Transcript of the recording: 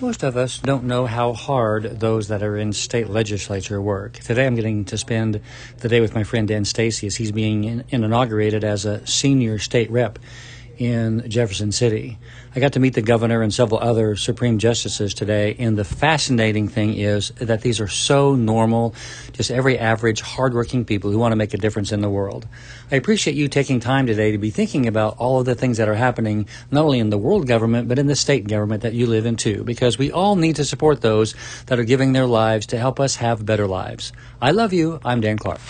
Most of us don't know how hard those that are in state legislature work. Today I'm getting to spend the day with my friend Dan Stacy as he's being in, inaugurated as a senior state rep in Jefferson City. I got to meet the governor and several other Supreme Justices today, and the fascinating thing is that these are so normal, just every average, hardworking people who want to make a difference in the world. I appreciate you taking time today to be thinking about all of the things that are happening, not only in the world government, but in the state government that you live in too, because we all need to support those that are giving their lives to help us have better lives. I love you. I'm Dan Clark.